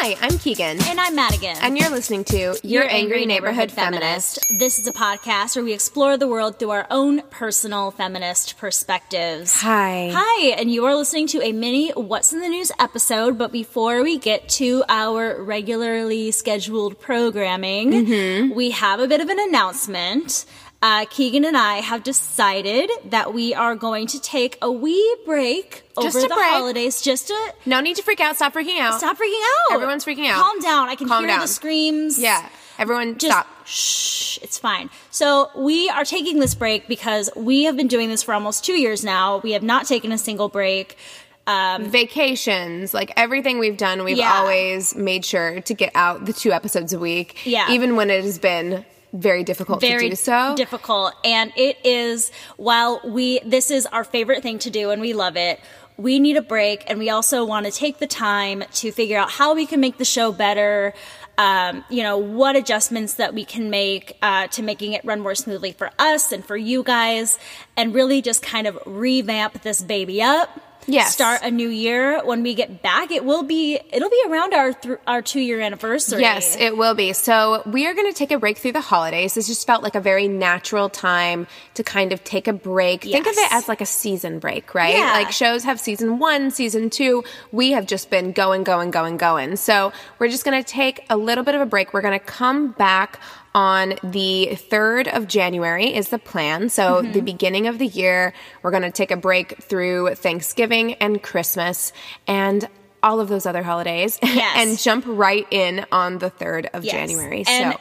Hi, I'm Keegan. And I'm Madigan. And you're listening to Your, Angry, Neighborhood, Feminist. This is a podcast where we explore the world through our own personal feminist perspectives. Hi. Hi, and you are listening to a mini What's in the News episode. But before we get to our regularly scheduled programming, Mm-hmm. we have a bit of an announcement. Uh, Keegan and I have decided that we are going to take a wee break Just over the break. holidays just to No need to freak out. Stop freaking out. stop freaking out. Everyone's freaking out. Calm down. I can Calm hear down. the screams. Yeah. Everyone, Just stop. shh, it's fine. So we are taking this break because we have been doing this for almost two years now. We have not taken a single break. Vacations, like everything we've done, we've Yeah. always made sure to get out the two episodes a week. Yeah. Even when it has been very difficult Very to do so. difficult, and it is. While we, this is our favorite thing to do, and we love it. We need a break, and we also want to take the time to figure out how we can make the show better. Um, you know what adjustments that we can make uh, to making it run more smoothly for us and for you guys, and really just kind of revamp this baby up. Yes. Start a new year. When we get back, it will be it'll be around our th- our two year anniversary. Yes, it will be. So we are going to take a break through the holidays. This just felt like a very natural time to kind of take a break. Think of it as like a season break, right? Yeah. Like shows have season one, season two. We have just been going, going, going, going. So we're just going to take a little bit of a break. We're going to come back on the 3rd of January is the plan. So Mm-hmm. the beginning of the year, we're going to take a break through Thanksgiving and Christmas and all of those other holidays Yes. and jump right in on the 3rd of Yes. January. And so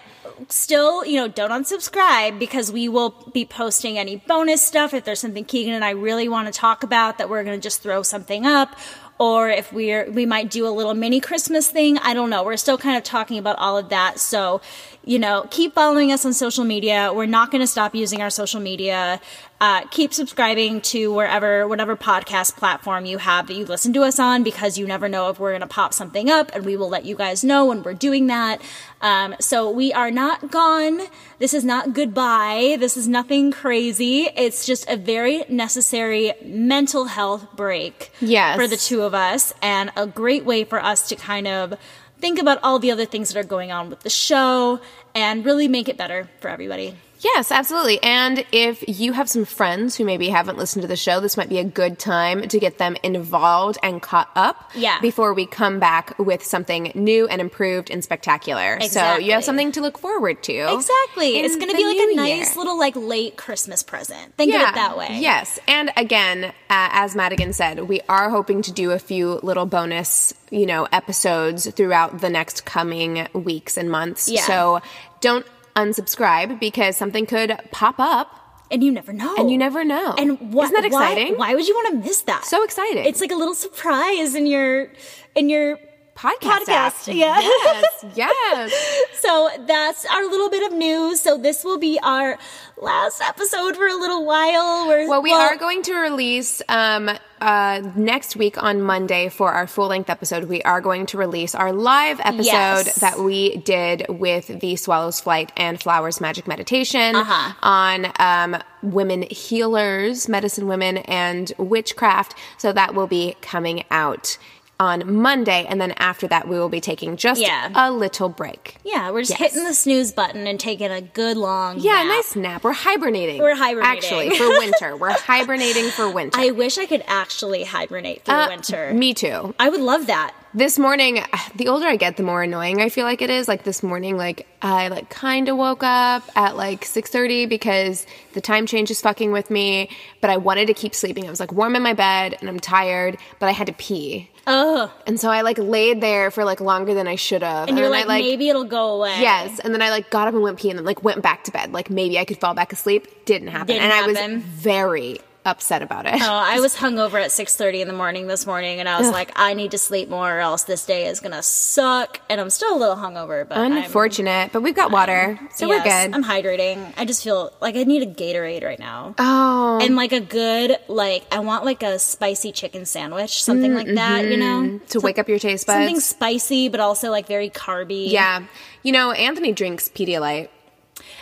still, you know, don't unsubscribe because we will be posting any bonus stuff. If there's something Keegan and I really want to talk about that we're going to just throw something up. Or if we're, we might do a little mini Christmas thing. I don't know. We're still kind of talking about all of that. So, you know, keep following us on social media. We're not going to stop using our social media. Uh, keep subscribing to wherever, whatever podcast platform you have that you listen to us on because you never know if we're going to pop something up and we will let you guys know when we're doing that. Um, so we are not gone. This is not goodbye. This is nothing crazy. It's just a very necessary mental health break Yes. for the two of us and a great way for us to kind of think about all the other things that are going on with the show and really make it better for everybody. Yes, absolutely. And if you have some friends who maybe haven't listened to the show, this might be a good time to get them involved and caught up Yeah. before we come back with something new and improved and spectacular. So you have something to look forward to. Exactly. it's going to be like a nice year. little like late Christmas present. Think of it that way. Yes. And again, uh, as Madigan said, we are hoping to do a few little bonus, you know, episodes throughout the next coming weeks and months. Yeah. So don't unsubscribe because something could pop up And you never know. and you never know. And what, Isn't that why- exciting? Why, would you want to miss that? So exciting. It's like a little surprise in your in your podcast. podcast. Yeah. Yes. Yes. So that's our little bit of news. So this will be our last episode for a little while. We're, Well, we are going to release um, uh, next week on Monday for our full length episode. We are going to release our live episode Yes. that we did with the Swallows Flight and Flowers Magic Meditation Uh-huh. on um, women healers, medicine women, and witchcraft. So that will be coming out on Monday, and then after that, we will be taking just Yeah. a little break. Yeah, we're just Yes. hitting the snooze button and taking a good long Yeah, nap. nice nap. We're hibernating. We're hibernating. Actually, for winter. We're hibernating for winter. I wish I could actually hibernate through Uh, winter. Me too. I would love that. This morning, the older I get, the more annoying I feel like it is. Like this morning, like I like kind of woke up at like 6:30 because the time change is fucking with me, but I wanted to keep sleeping. I was like warm in my bed and I'm tired, but I had to pee. Oh, And so I like laid there for like longer than I should have. and you're like, I, maybe it'll go away. Yes, and then I like got up and went pee and then like went back to bed. Like maybe I could fall back asleep. Didn't happen. Didn't and I was very upset about it. Oh, I was hungover at 6:30 in the morning this morning, and I was like, I need to sleep more, or else this day is gonna suck. And I'm still a little hungover, but I'm- Unfortunate, but we've got water, so yes, we're good. I'm hydrating. I just feel like I need a Gatorade right now. oh, and like a good like I want like a spicy chicken sandwich, something like that, you mm-hmm. know, to wake up your taste buds. something spicy but also like very carby. Yeah. You know, Anthony drinks Pedialyte.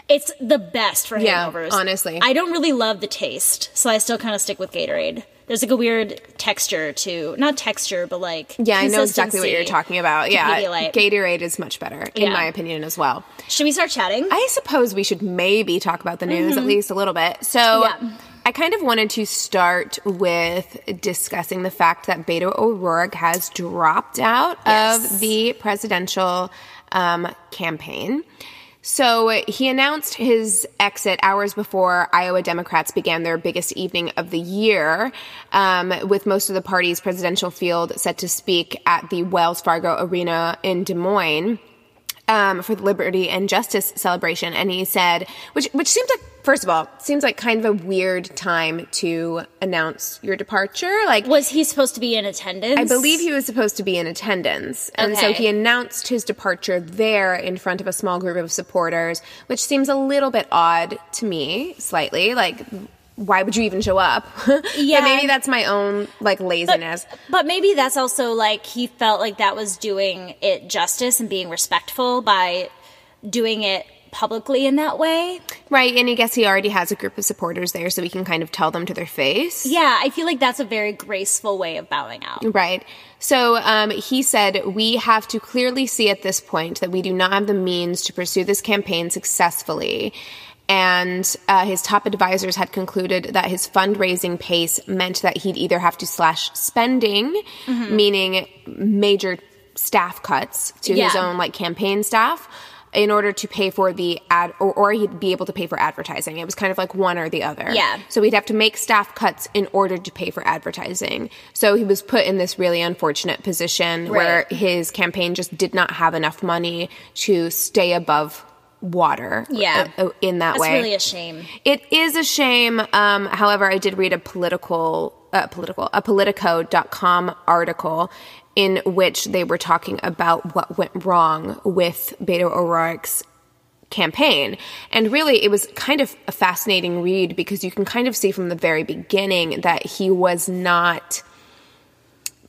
It's the best for Yeah, hangovers. honestly. I don't really love the taste, so I still kind of stick with Gatorade. There's like a weird texture to not texture, but like Yeah, I know exactly what you're talking about. Yeah. Pedialyte. Gatorade is much better, in Yeah. my opinion, as well. Should we start chatting? I suppose we should maybe talk about the news at least a little bit. So, Mm-hmm. Yeah. I kind of wanted to start with discussing the fact that Beto O'Rourke has dropped out Yes. of the presidential um, campaign. So he announced his exit hours before Iowa Democrats began their biggest evening of the year, um, with most of the party's presidential field set to speak at the Wells Fargo Arena in Des Moines um, for the Liberty and Justice celebration, and he said, which which seems like first of all seems like kind of a weird time to announce your departure. Like, Was he supposed to be in attendance? I believe he was supposed to be in attendance, and so he announced his departure there in front of a small group of supporters, which seems a little bit odd to me, slightly like. Why would you even show up? Yeah. but maybe that's my own like laziness. But maybe that's also like he felt like that was doing it justice and being respectful by doing it publicly in that way. Right, and I guess he already has a group of supporters there, so he can kind of tell them to their face. Yeah, I feel like that's a very graceful way of bowing out. Right. So um, he said, We have to clearly see at this point that we do not have the means to pursue this campaign successfully. And uh, his top advisors had concluded that his fundraising pace meant that he'd either have to slash spending, meaning major staff cuts to his own like campaign staff. In order to pay for the ad, or, or he'd be able to pay for advertising. It was kind of like one or the other. Yeah. So he'd have to make staff cuts in order to pay for advertising. So he was put in this really unfortunate position where his campaign just did not have enough money to stay above water. Yeah. uh, uh, in that That's way. really a shame. It is a shame. Um, however, I did read a political, uh, political, a Politico.com article in which they were talking about what went wrong with Beto O'Rourke's campaign. And really, it was kind of a fascinating read because you can kind of see from the very beginning that he was not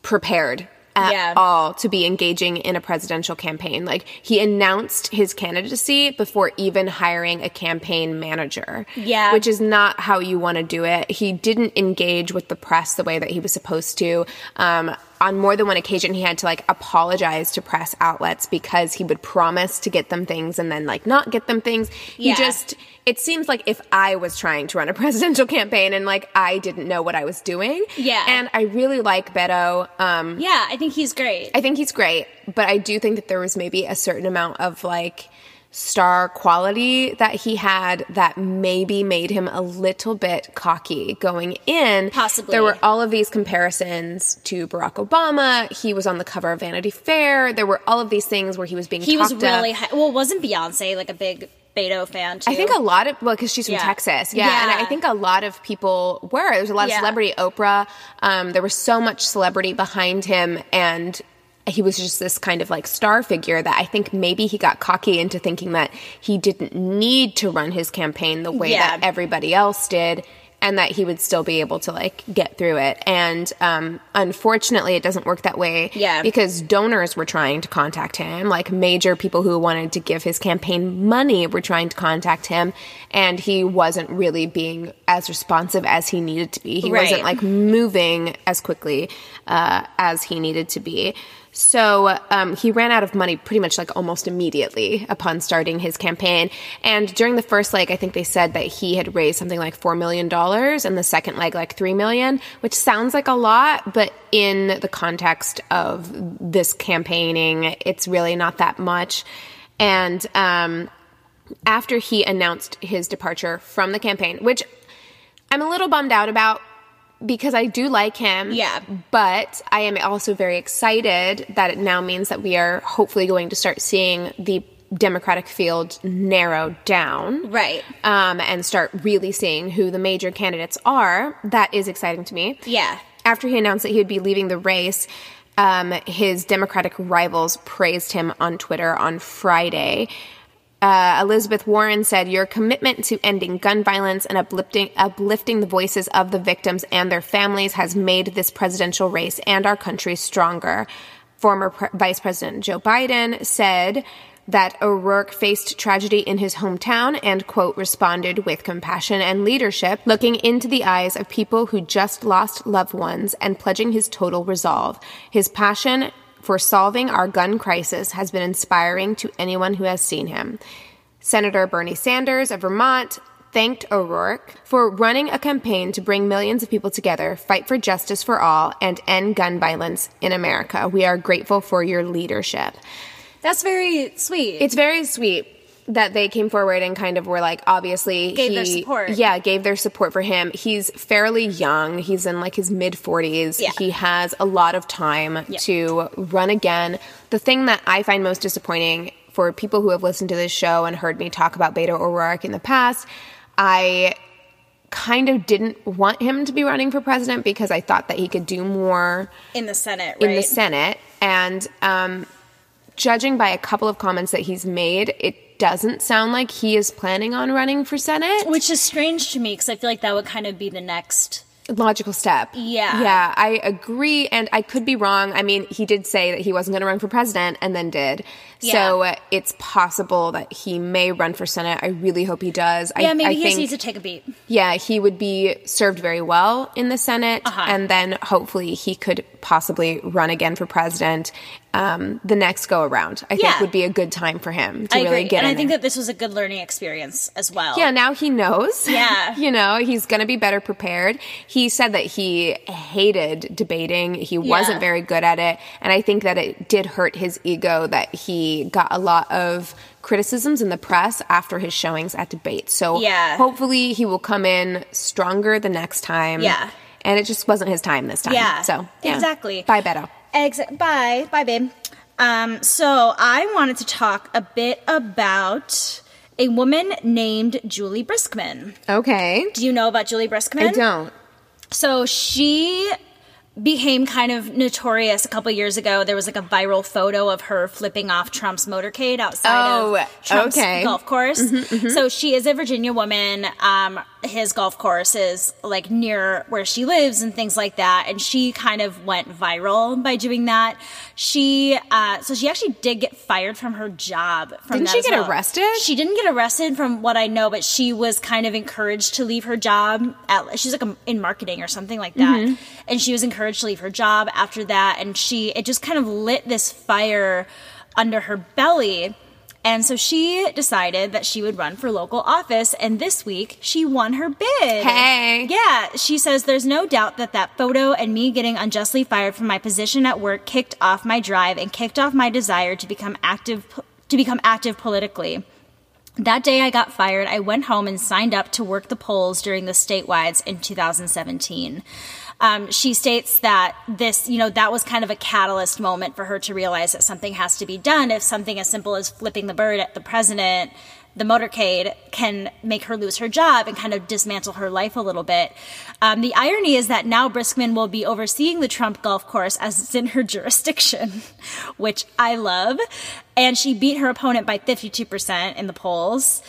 prepared at Yeah. all to be engaging in a presidential campaign. Like he announced his candidacy before even hiring a campaign manager. Yeah. Which is not how you want to do it. He didn't engage with the press the way that he was supposed to. Um, on more than one occasion he had to like apologize to press outlets because he would promise to get them things and then like not get them things. He just it seems like if I was trying to run a presidential campaign and like I didn't know what I was doing. Yeah. And I really like Beto. Um Yeah, I think he's great. I think he's great, but I do think that there was maybe a certain amount of like star quality that he had that maybe made him a little bit cocky going in. Possibly. There were all of these comparisons to Barack Obama. He was on the cover of Vanity Fair. There were all of these things where he was being he was really up. high. Well, wasn't Beyonce like a big Beto fan too? I think a lot of well, because she's from Yeah. Texas, yeah, Yeah. and I think a lot of people were. There was a lot of Yeah. celebrity. Oprah, um, there was so much celebrity behind him, and he was just this kind of like star figure that I think maybe he got cocky into thinking that he didn't need to run his campaign the way that everybody else did. And that he would still be able to like get through it, and um, unfortunately, it doesn't work that way. Yeah. because donors were trying to contact him, like major people who wanted to give his campaign money were trying to contact him, and he wasn't really being as responsive as he needed to be. He Right. wasn't like moving as quickly uh, as he needed to be. So um, he ran out of money pretty much like almost immediately upon starting his campaign. And during the first leg, I think they said that he had raised something like four million dollars, and the second leg like three million, which sounds like a lot, but in the context of this campaigning, it's really not that much. And um, after he announced his departure from the campaign, which I'm a little bummed out about because I do like him. Yeah. But I am also very excited that it now means that we are hopefully going to start seeing the Democratic field narrow down. Right. Um, and start really seeing who the major candidates are. That is exciting to me. Yeah. After he announced that he would be leaving the race, um, his Democratic rivals praised him on Twitter on Friday. Uh, Elizabeth Warren said, Your commitment to ending gun violence and uplifting, uplifting the voices of the victims and their families has made this presidential race and our country stronger. Former Pre- Vice President Joe Biden said that O'Rourke faced tragedy in his hometown and, quote, responded with compassion and leadership, looking into the eyes of people who just lost loved ones and pledging his total resolve. His passion for solving our gun crisis has been inspiring to anyone who has seen him. Senator Bernie Sanders of Vermont thanked O'Rourke for running a campaign to bring millions of people together, fight for justice for all, and end gun violence in America. We are grateful for your leadership. That's very sweet. It's very sweet that they came forward and kind of were like obviously Gave he, their support. Yeah, gave their support for him. He's fairly young. He's in like his mid 40s. Yeah. He has a lot of time to run again. The thing that I find most disappointing for people who have listened to this show and heard me talk about Beto O'Rourke in the past, I kind of didn't want him to be running for president because I thought that he could do more in the Senate, right? in the Senate. And um, judging by a couple of comments that he's made, it doesn't sound like he is planning on running for Senate. Which is strange to me because I feel like that would kind of be the next. Logical step. Yeah. Yeah, I agree. And I could be wrong. I mean, he did say that he wasn't going to run for president and then did. So Yeah. uh, it's possible that he may run for Senate. I really hope he does. Yeah, I, maybe I he think, just needs to take a beat. Yeah, he would be served very well in the Senate, Uh-huh. and then hopefully he could possibly run again for president um, the next go around. I think would be a good time for him to I really agree, get and I think there. that this was a good learning experience as well. Yeah, now he knows. Yeah. you know, he's going to be better prepared. He said that he hated debating. He wasn't very good at it. And I think that it did hurt his ego that he got a lot of criticisms in the press after his showings at debates. So Yeah. hopefully he will come in stronger the next time. Yeah. And it just wasn't his time this time. Yeah, So, yeah. exactly. Bye, Beto. Exa- bye, bye, babe. Um, so I wanted to talk a bit about a woman named Juli Briskman. Okay. Do you know about Juli Briskman? I don't. So she became kind of notorious a couple years ago. There was like a viral photo of her flipping off Trump's motorcade outside Oh, of Trump's okay. golf course. So she is a Virginia woman. Um, his golf course is like near where she lives and things like that. And she kind of went viral by doing that. She, uh, so she actually did get fired from her job. From Didn't she get well. arrested? She didn't get arrested from what I know, but she was kind of encouraged to leave her job. At, she's like a, in marketing or something like that. Mm-hmm. And she was encouraged to leave her job after that. And she, it just kind of lit this fire under her belly. And so she decided that she would run for local office. And this week, she won her bid. Hey. Yeah. She says, There's no doubt that that photo and me getting unjustly fired from my position at work kicked off my drive and kicked off my desire to become active, to become active politically. That day I got fired, I went home and signed up to work the polls during the statewide in 2017. Um, she states that this, you know, that was kind of a catalyst moment for her to realize that something has to be done. If something as simple as flipping the bird at the president, the motorcade, can make her lose her job and kind of dismantle her life a little bit. Um, the irony is that now Briskman will be overseeing the Trump golf course as it's in her jurisdiction, which I love. And she beat her opponent by 52% in the polls.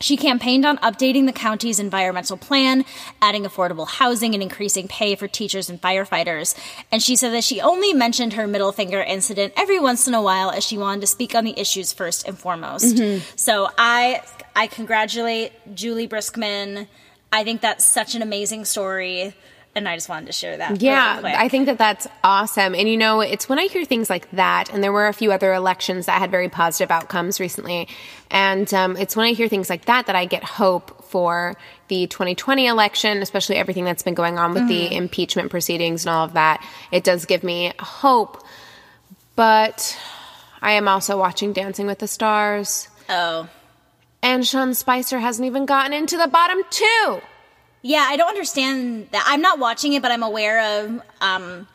She campaigned on updating the county's environmental plan, adding affordable housing, and increasing pay for teachers and firefighters. And she said that she only mentioned her middle finger incident every once in a while as she wanted to speak on the issues first and foremost. Mm-hmm. So I I congratulate Juli Briskman. I think that's such an amazing story. And I just wanted to share that. Yeah, really. I think that that's awesome. And you know, it's when I hear things like that, and there were a few other elections that had very positive outcomes recently, and um, it's when I hear things like that that I get hope for the 2020 election, especially everything that's been going on with the impeachment proceedings and all of that. It does give me hope, but I am also watching Dancing with the Stars, Oh. and Sean Spicer hasn't even gotten into the bottom two. Yeah, I don't understand that. I'm not watching it, but I'm aware of um,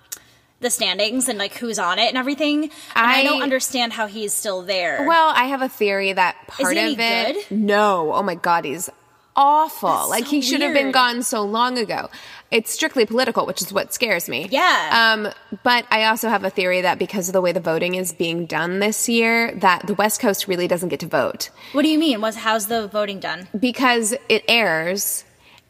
the standings and like who's on it and everything. And I, I- don't understand how he's still there. Well, I have a theory that part of it. good? No. Oh my god, he's awful. That's like so he should have been gone so long ago. It's strictly political, which is what scares me. Yeah. Um, but I also have a theory that because of the way the voting is being done this year, that the West Coast really doesn't get to vote what do you mean? Was how's the voting done? because it airs.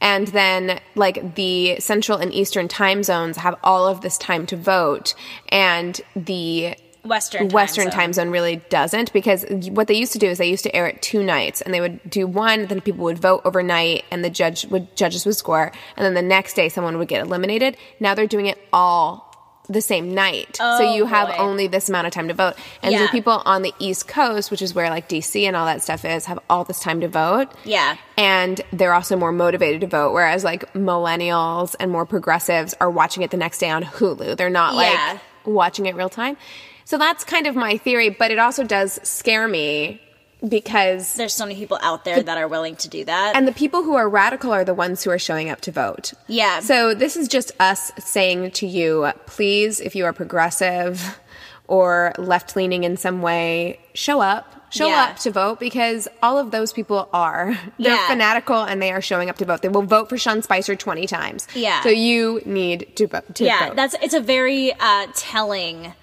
And then, like, the central and eastern time zones have all of this time to vote, and the Western time Western zone. time zone really doesn't because what they used to do is they used to air it two nights and they would do one, then people would vote overnight and the judge would judges would score, and then the next day someone would get eliminated. Now they're doing it all the same night, so Oh, you have boy. only this amount of time to vote. And so people on the East Coast, which is where like DC and all that stuff is, have all this time to vote. Yeah. and they're also more motivated to vote. Whereas like millennials and more progressives are watching it the next day on Hulu. They're not like Yeah. watching it real time. So that's kind of my theory, but it also does scare me because There's so many people out there that are willing to do that. and the people who are radical are the ones who are showing up to vote. Yeah. So this is just us saying to you, please, if you are progressive or left leaning in some way, show up. Show Yeah. up to vote because all of those people are. They're Yeah. fanatical and they are showing up to vote. They will vote for Sean Spicer 20 times. Yeah. So you need to vote. To yeah, vote. that's it's a very uh, telling.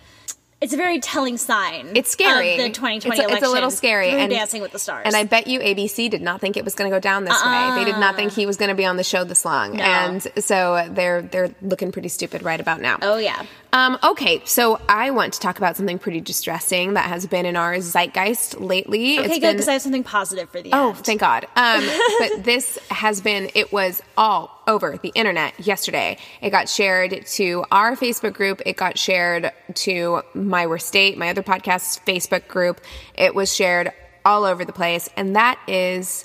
It's a very telling sign. It's scary. Of the 2020 it's, a- election. It's a little scary. and Dancing with the Stars. And I bet you ABC did not think it was going to go down this way. They did not think ah. he was going to be on the show this long. No. And so they're they're looking pretty stupid right about now. oh yeah. Um, okay, so I want to talk about something pretty distressing that has been in our zeitgeist lately. Okay, It's good because I have something positive for the Oh, end. thank God. Um, but this has been, it was all over the internet yesterday. It got shared to our Facebook group. It got shared to My Worst State, my other podcast's Facebook group. It was shared all over the place. And that is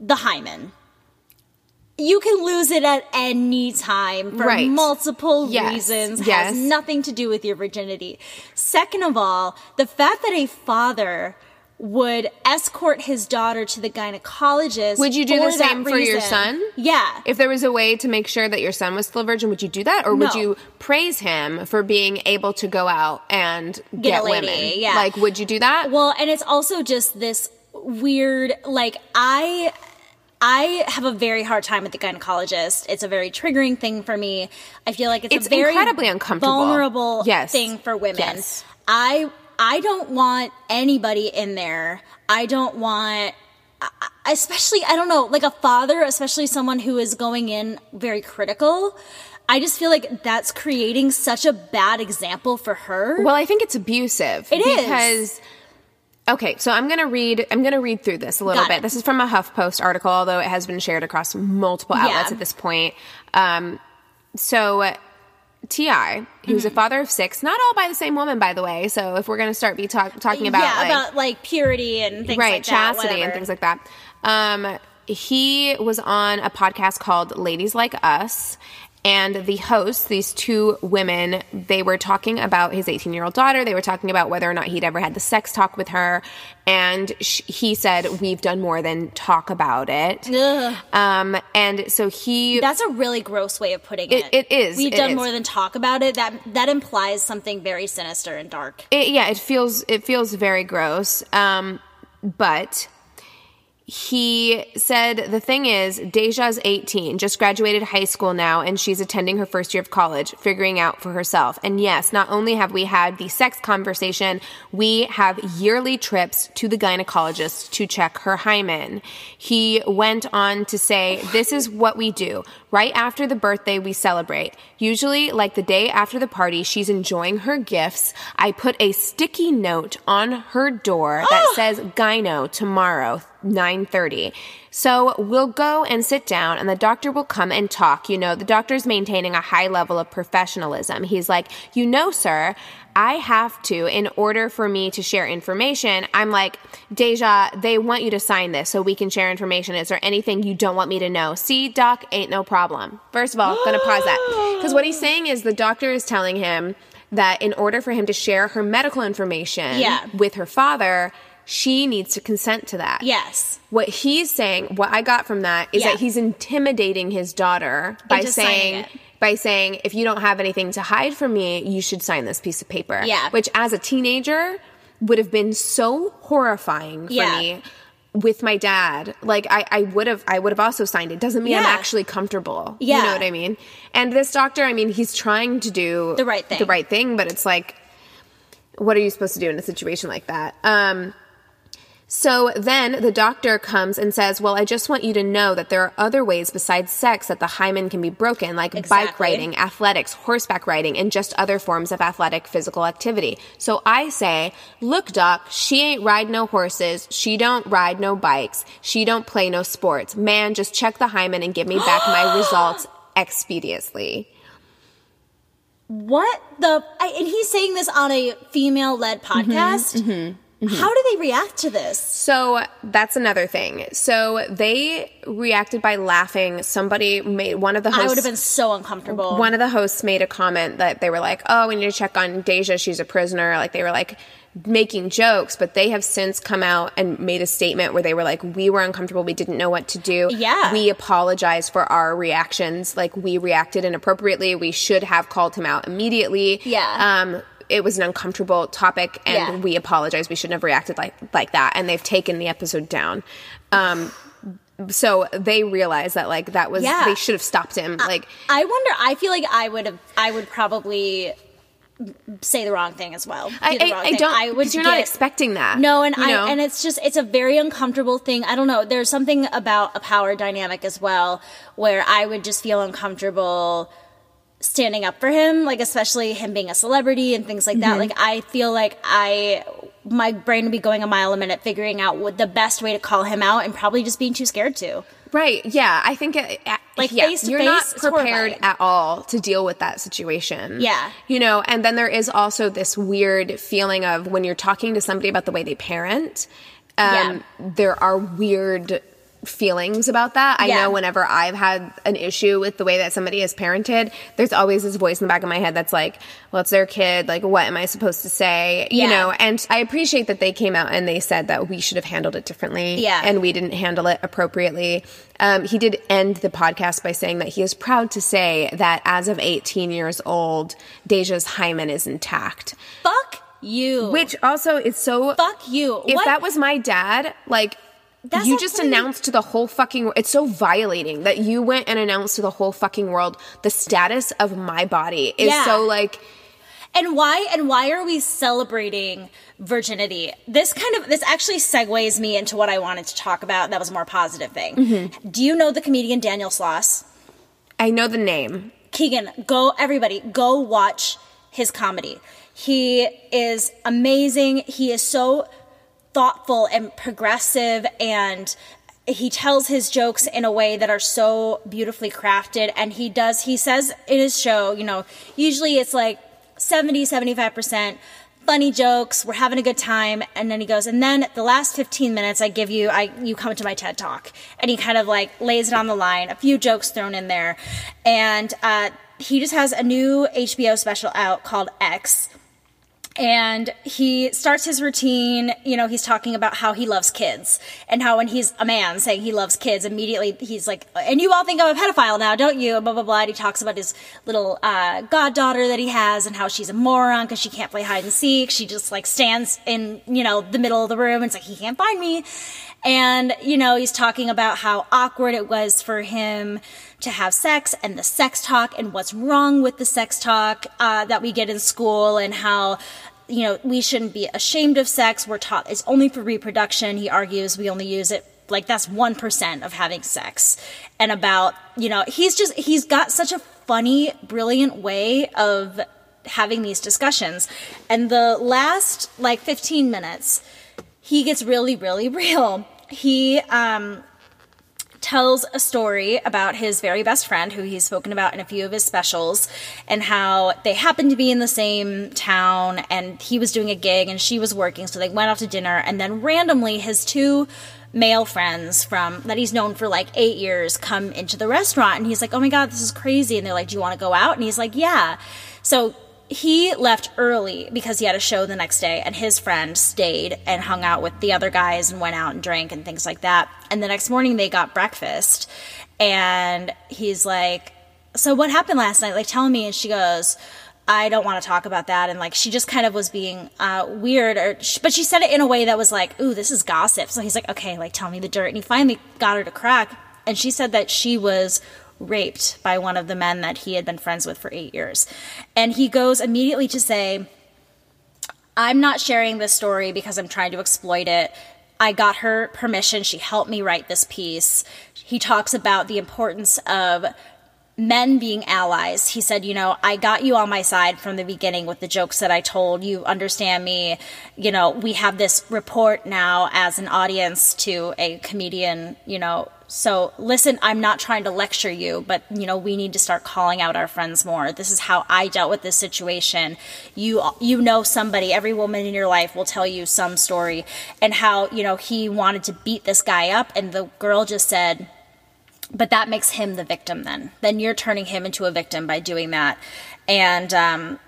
the hymen. You can lose it at any time for Right. multiple Yes, reasons. yes. Has nothing to do with your virginity. Second of all, the fact that a father would escort his daughter to the gynecologist. Would you do the same for your son? Yeah. If there was a way to make sure that your son was still a virgin, would you do that, or would No. you praise him for being able to go out and get, Get women? yeah. Like, would you do that? Well, and it's also just this weird like I I have a very hard time with the gynecologist. It's a very triggering thing for me. I feel like it's, It's a very incredibly uncomfortable. vulnerable Yes. thing for women. Yes. I I don't want anybody in there. I don't want especially I don't know, like a father, especially someone who is going in very critical. I just feel like that's creating such a bad example for her. Well, I think it's abusive. It is. Okay, so I'm gonna read. I'm gonna read through this a little Got bit. it. This is from a HuffPost article, although it has been shared across multiple outlets Yeah. at this point. Um, so. uh, T.I., who's Mm-hmm. a father of six, not all by the same woman, by the way. So if we're to start be talk- talking about yeah, like, about like purity and things right like that, chastity and things like that um he was on a podcast called ladies like us and the hosts these two women they were talking about his 18 year old daughter they were talking about whether or not he'd ever had the sex talk with her and sh- he said we've done more than talk about it um and so he That's a really gross way of putting It- it. it is, We've it done is. more than talk about it. That that implies something very sinister and dark. it, yeah, it feels it feels very gross. Um, but he said the thing is, Deyjah's 18, just graduated high school now, and she's attending her first year of college, figuring out for herself. And yes, not only have we had the sex conversation, we have yearly trips to the gynecologist to check her hymen. He went on to say, This is what we do. Right after the birthday, we celebrate. Usually, like the day after the party, she's enjoying her gifts. I put a sticky note on her door that oh. says gyno tomorrow, 9:30. So we'll go and sit down and the doctor will come and talk. You know, the doctor's maintaining a high level of professionalism. He's like, "You know, sir, I have to in order for me to share information. I'm like, Deyjah, they want you to sign this so we can share information. Is there anything you don't want me to know? See, doc, ain't no problem. First of all, gonna pause that. Because what he's saying is the doctor is telling him that in order for him to share her medical information Yeah. with her father, she needs to consent to that. Yes. What he's saying, what I got from that is Yeah. that he's intimidating his daughter by saying by saying if you don't have anything to hide from me, you should sign this piece of paper. Yeah. Which as a teenager would have been so horrifying for Yeah. me with my dad. Like I, I would have I would have also signed it. Doesn't mean I'm actually comfortable. yeah. You know what I mean? And this doctor, I mean, he's trying to do The right thing. The right thing, but it's like what are you supposed to do in a situation like that? Um so then the doctor comes and says, Well, I just want you to know that there are other ways besides sex that the hymen can be broken, like bike riding, athletics, horseback riding, and just other forms of athletic physical activity. So I say, Look, doc, she ain't ride no horses. She don't ride no bikes. She don't play no sports. Man, just check the hymen and give me back my results expeditiously. What the? I, and he's saying this on a female-led Mm-hmm, podcast. How do they react to this? So that's another thing. So they reacted by laughing. Somebody made one of the hosts. I would have been so uncomfortable. one of the hosts made a comment that they were like, "Oh, we need to check on Deyjah. She's a prisoner." Like they were like making jokes, but they have since come out and made a statement where they were like, "We were uncomfortable. We didn't know what to do. Yeah. we apologize for our reactions. Like we reacted inappropriately. We should have called him out immediately. Yeah. um." It was an uncomfortable topic, and Yeah. we apologize. We shouldn't have reacted like like that, and they've taken the episode down. Um, so they realize that like that was Yeah. they should have stopped him. Like I wonder. I feel like I would have. I would probably say the wrong thing as well. I, I, I don't. I would you're not get- expecting that. No, and you know? I and it's just it's a very uncomfortable thing. I don't know. There's something about a power dynamic as well where I would just feel uncomfortable standing up for him, like especially him being a celebrity and things like that. Mm-hmm. Like I feel like I my brain would be going a mile a minute figuring out what the best way to call him out and probably just being too scared to. right? Yeah, I think it, Like, yeah, face to you're face, not prepared at all to deal with that situation. Yeah. you know, and then there is also this weird feeling of when you're talking to somebody about the way they parent. Um, There are weird feelings about that. I Yeah. know whenever I've had an issue with the way that somebody is parented, there's always this voice in the back of my head that's like, well, it's their kid. Like, what am I supposed to say? You know, and I appreciate that they came out and they said that we should have handled it differently. Yeah. And we didn't handle it appropriately. Um, he did end the podcast by saying that he is proud to say that as of 18 years old, Deyjah's hymen is intact. Fuck you. Which also is so fuck you. if What- that was my dad, like That's you just announced to the whole fucking world. It's so violating that you went and announced to the whole fucking world the status of my body is Yeah. so like And why and why are we celebrating virginity? This kind of this actually segues me into what I wanted to talk about. That was a more positive thing. Mm-hmm. Do you know the comedian Daniel Sloss? I know the name. Keegan, go everybody, go watch his comedy. He is amazing. He is so thoughtful and progressive and he tells his jokes in a way that are so beautifully crafted. And he does he says in his show, you know, usually it's like 70 75% funny jokes, we're having a good time and then he goes and then the last 15 minutes I give you I you come to my TED Talk. And he kind of like lays it on the line, a few jokes thrown in there. And uh he just has a new HBO special out called X and he starts his routine you know he's talking about how he loves kids and how when he's a man saying he loves kids immediately he's like and you all think i'm a pedophile now don't you? blah blah blah. And he talks about his little uh, goddaughter that he has and how she's a moron because she can't play hide and seek. She just like stands in you know the middle of the room and it's like he can't find me. And you know he's talking about how awkward it was for him to have sex and the sex talk and what's wrong with the sex talk uh, that we get in school and how you know we shouldn't be ashamed of sex. We're taught it's only for reproduction. He argues we only use it like that's 1% of having sex. And about you know he's just he's got such a funny brilliant way of having these discussions. And the last like 15 minutes he gets really really real. He um tells a story about his very best friend who he's spoken about in a few of his specials and how they happened to be in the same town and he was doing a gig and she was working. So they went out to dinner and then randomly his two male friends from that he's known for like eight years come into the restaurant and he's like oh my god this is crazy. And they're like do you want to go out? And he's like yeah. So he left early because he had a show the next day and his friend stayed and hung out with the other guys and went out and drank and things like that. And the next morning they got breakfast and he's like so what happened last night? Like tell me. And she goes i don't want to talk about that. And like she just kind of was being uh, weird or but she said it in a way that was like ooh this is gossip. So he's like okay like tell me the dirt. And he finally got her to crack and she said that she was raped by one of the men that he had been friends with for eight years. And he goes immediately to say, I'm not sharing this story because I'm trying to exploit it. I got her permission. She helped me write this piece. He talks about the importance of men being allies. He said, you know, I got you on my side from the beginning with the jokes that I told. You understand me. You know, we have this report now as an audience to a comedian, you know, so listen, I'm not trying to lecture you, but you know, we need to start calling out our friends more. This is how I dealt with this situation. You you know somebody, every woman in your life will tell you some story and how, you know, he wanted to beat this guy up and the girl just said, but that makes him the victim then. Then you're turning him into a victim by doing that. And um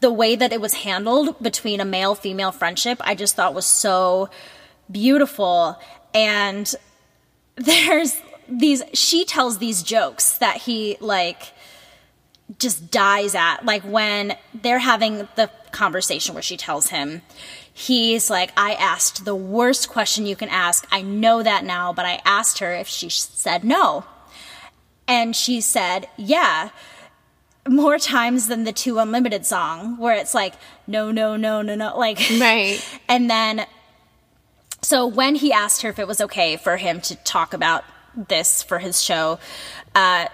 the way that it was handled between a male female friendship, I just thought was so beautiful and there's these she tells these jokes that he like just dies at like when they're having the conversation where she tells him he's like i asked the worst question you can ask i know that now but i asked her if she said no and she said yeah more times than the 2 Unlimited song where it's like no no no no no like Right. and then so when he asked her if it was okay for him to talk about this for his show, uh,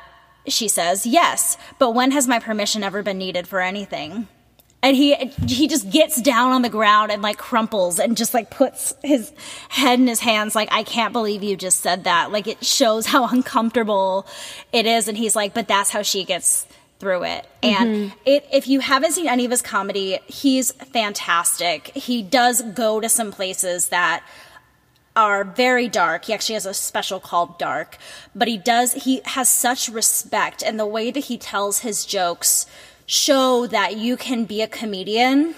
she says yes. But when has my permission ever been needed for anything? And he he just gets down on the ground and like crumples and just like puts his head in his hands like I can't believe you just said that. Like it shows how uncomfortable it is. And he's like, but that's how she gets through it. And mm-hmm. it, if you haven't seen any of his comedy, he's fantastic. He does go to some places that are very dark. He actually has a special called Dark, but he does he has such respect and the way that he tells his jokes show that you can be a comedian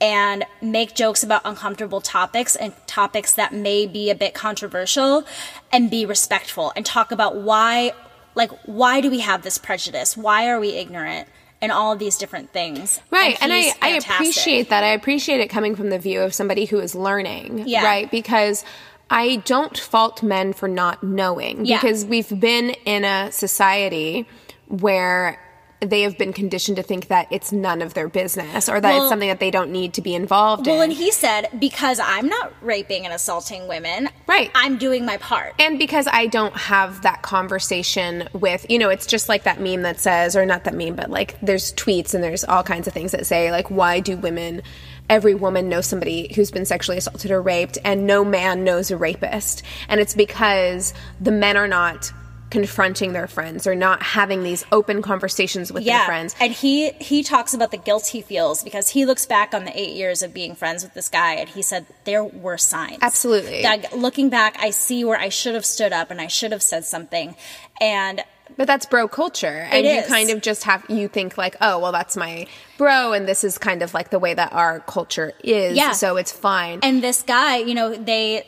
and make jokes about uncomfortable topics and topics that may be a bit controversial and be respectful and talk about why like why do we have this prejudice? Why are we ignorant? And all of these different things. Right. And, I, he's I appreciate that. I appreciate it coming from the view of somebody who is learning. Yeah. Right. Because I don't fault men for not knowing. Yeah. Because we've been in a society where they have been conditioned to think that it's none of their business or that Well- it's something that they don't need to be involved Well, in. Well, and he said, because I'm not raping and assaulting women, Right. I'm doing my part. And because I don't have that conversation with, you know, it's just like that meme that says, or not that meme, but like there's tweets and there's all kinds of things that say, like, why do women, every woman knows somebody who's been sexually assaulted or raped, and no man knows a rapist? And it's because the men are not confronting their friends or not having these open conversations with their friends. And he he talks about the guilt he feels because he looks back on the eight years of being friends with this guy and he said there were signs. Absolutely. That looking back, I see where I should have stood up and I should have said something. And But that's bro culture. And you kind of just have, you think like, oh, well, that's my bro, and this is kind of like the way that our culture is. Yeah. So it's fine. and this guy, you know, they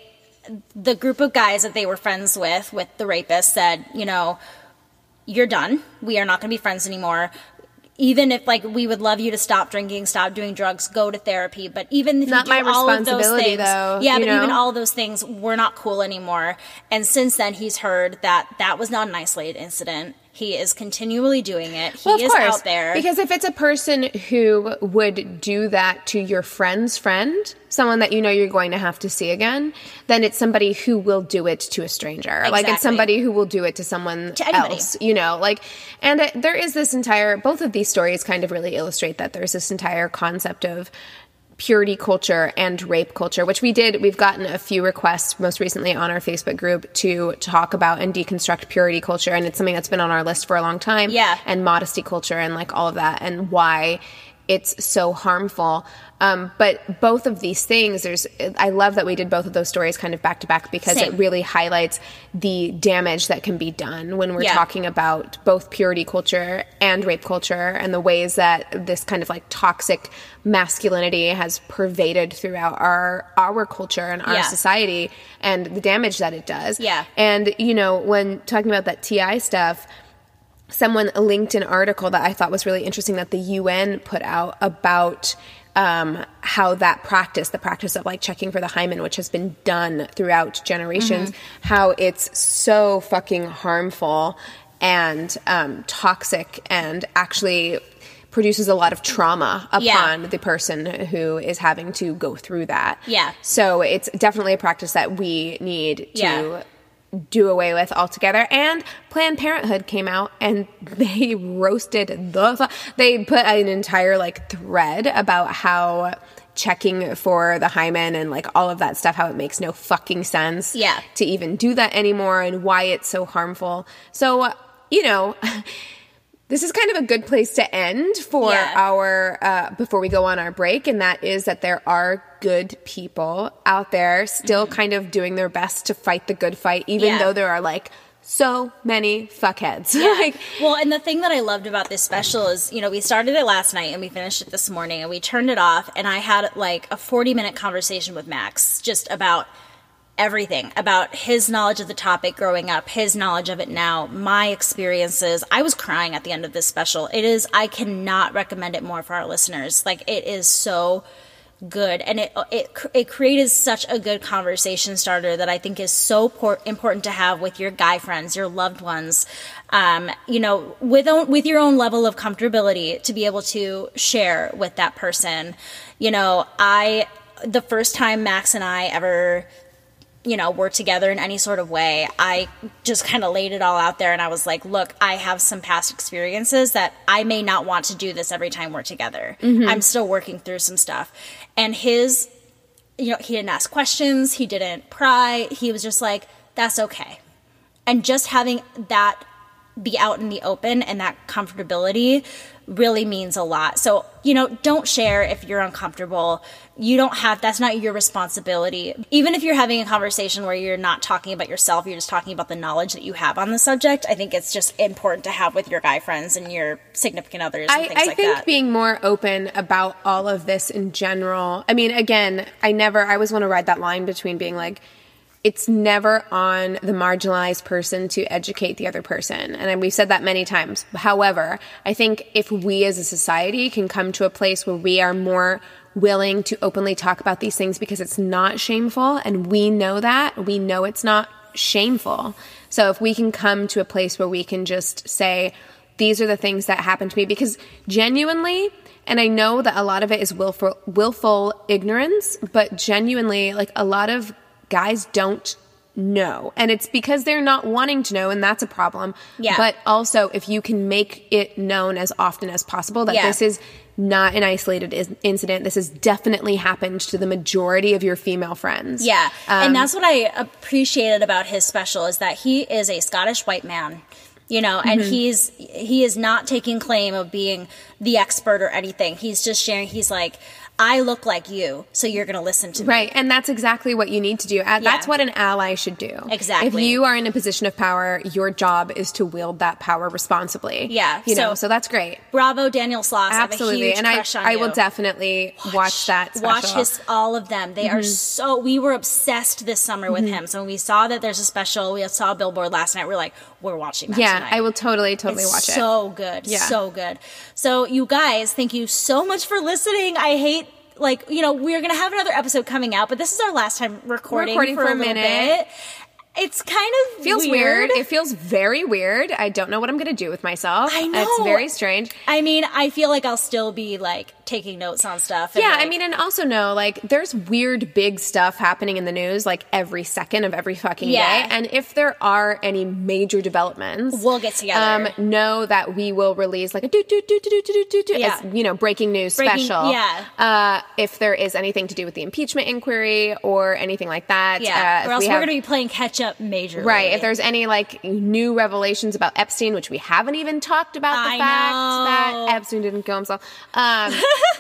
the group of guys that they were friends with with the rapist said, you know, you're done. We are not going to be friends anymore. Even if like we would love you to stop drinking, stop doing drugs, go to therapy, but even if Not you do my all of those things, though, yeah, but know? even all of those things, we're not cool anymore. And since then, he's heard that that was not an isolated incident. He is continually doing it. He Well, is course, out there. Because if it's a person who would do that to your friend's friend, someone that you know you're going to have to see again, then it's somebody who will do it to a stranger. Like it's somebody who will do it to someone To else, you know, like, and it, there is this entire, both of these stories kind of really illustrate that there's this entire concept of purity culture and rape culture, which we did. We've gotten a few requests most recently on our Facebook group to talk about and deconstruct purity culture. And it's something that's been on our list for a long time. Yeah. And modesty culture and like all of that and why it's so harmful. Um, but both of these things, there's, I love that we did both of those stories kind of back to back because Same. it really highlights the damage that can be done when we're Yeah. talking about both purity culture and rape culture and the ways that this kind of like toxic masculinity has pervaded throughout our our culture and our Yeah. society and the damage that it does. Yeah. And you know, when talking about that TI stuff, someone linked an article that I thought was really interesting that the UN put out about um, how that practice, the practice of like checking for the hymen, which has been done throughout generations, how it's so fucking harmful and um, toxic and actually produces a lot of trauma upon Yeah. the person who is having to go through that. Yeah. So it's definitely a practice that we need to Yeah. Do away with altogether. And Planned Parenthood came out and they roasted the. Fu- they put an entire like thread about how checking for the hymen and like all of that stuff, how it makes no fucking sense. Yeah. To even do that anymore and why it's so harmful. So, you know. This is kind of a good place to end for Yeah. our uh, before we go on our break, and that is that there are good people out there still kind of doing their best to fight the good fight, even Mm-hmm. Yeah. though there are like so many fuckheads. like, well, and the thing that I loved about this special is, you know, we started it last night and we finished it this morning and we turned it off and I had like a 40 minute conversation with Max just about everything about his knowledge of the topic growing up, his knowledge of it now, my experiences. I was crying at the end of this special. It is I cannot recommend it more for our listeners. Like it is so good and it it it created such a good conversation starter that I think is so por- important to have with your guy friends, your loved ones. Um, you know, with own, with your own level of comfortability to be able to share with that person. You know, I the first time Max and I ever you know, were together in any sort of way, I just kind of laid it all out there and I was like, look, I have some past experiences that I may not want to do this every time we're together. I'm still working through some stuff. And his, you know, he didn't ask questions, he didn't pry, he was just like, that's okay. And just having that be out in the open and that comfortability really means a lot. So, you know, don't share if you're uncomfortable. You don't have, that's not your responsibility. Even if you're having a conversation where you're not talking about yourself, you're just talking about the knowledge that you have on the subject, I think it's just important to have with your guy friends and your significant others and I, things I like think that. being more open about all of this in general. I mean, again, I never, I always want to ride that line between being like, it's never on the marginalized person to educate the other person. And we've said that many times. However, I think if we as a society can come to a place where we are more willing to openly talk about these things because it's not shameful and we know that, we know it's not shameful. So if we can come to a place where we can just say, these are the things that happened to me because genuinely, and I know that a lot of it is willful, willful ignorance, but genuinely, like a lot of guys don't know. And it's because they're not wanting to know, and that's a problem. Yeah. But also, if you can make it known as often as possible that Yeah. this is not an isolated is- incident, this has definitely happened to the majority of your female friends. Yeah. Um, and that's what I appreciated about his special is that he is a Scottish white man. You know, and Mm-hmm. he's he is not taking claim of being the expert or anything. He's just sharing he's like I look like you, so you're going to listen to me. Right, and that's exactly what you need to do. That's Yeah. what an ally should do. Exactly. If you are in a position of power, your job is to wield that power responsibly. Yeah, you know, so- so that's great. Bravo, Daniel Sloss. I have a Absolutely, huge and I I will definitely watch, that. Special. Watch his all of them. They are mm-hmm. so. We were obsessed this summer with mm-hmm. him. So when we saw that there's a special, we saw a billboard last night. We're like, we're watching that. Yeah, tonight. I will totally totally It's watch it. so good. Yeah. So good. So you guys, thank you so much for listening. I hate like, you know, we're gonna have another episode coming out, but this is our last time recording, Recording for a little minute. bit. It's kind of feels weird. It feels very weird. I don't know what I'm to do with myself. I know. It's very strange. I mean, I feel like I'll still be like taking notes on stuff. yeah, like, I mean, and also know like there's weird big stuff happening in the news like every second of every fucking yeah. day. And if there are any major developments, we'll get together. Um, know that we will release like a do do do do do do do do yeah. as you know breaking news breaking, special. Yeah. Uh, if there is anything to do with the impeachment inquiry or anything like that. Yeah. Uh, or else we are going to be playing catch up majorly. Right. If there's any like new revelations about Epstein, which we haven't even talked about the I fact know. that Epstein didn't kill himself. Um,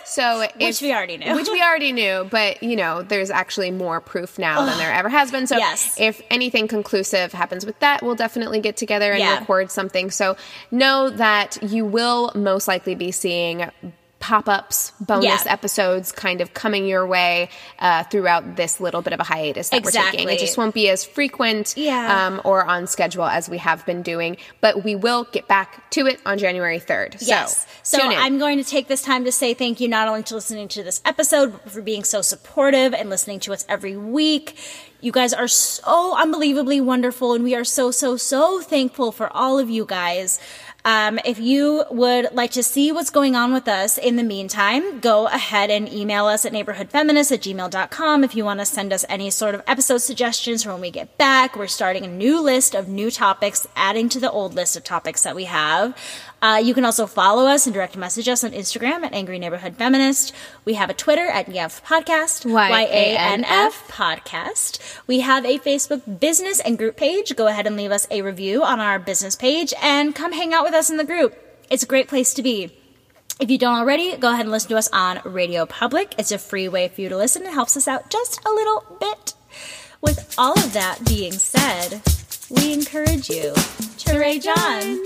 so Which if- we already knew. Which we already knew, but you know, there's actually more proof now than there ever has been. So Yes. if anything conclusive happens with that, we'll definitely get together and Yeah. record something. So know that you will most likely be seeing pop-ups bonus Yeah. episodes kind of coming your way uh, throughout this little bit of a hiatus that we're taking it just won't be as frequent Yeah. um, or on schedule as we have been doing, but we will get back to it on January 3rd. Yes. So, in. I'm going to take this time to say thank you not only to listening to this episode, but for being so supportive and listening to us every week. You guys are so unbelievably wonderful, and we are so, so, so thankful for all of you guys. Um, if you would like to see what's going on with us in the meantime, go ahead and email us at neighborhoodfeminist at gmail.com if you want to send us any sort of episode suggestions for when we get back. We're starting a new list of new topics, adding to the old list of topics that we have. Uh, you can also follow us and direct message us on Instagram at Angry Neighborhood Feminist. We have a Twitter at YANF Podcast, Y-A-N-F Podcast. We have a Facebook business and group page. Go ahead and leave us a review on our business page and come hang out with us in the group. It's a great place to be. If you don't already, go ahead and listen to us on Radio Public. It's a free way for you to listen. It helps us out just a little bit. With all of that being said, we encourage you to rage on.